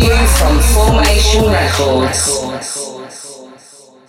new from Formation Records.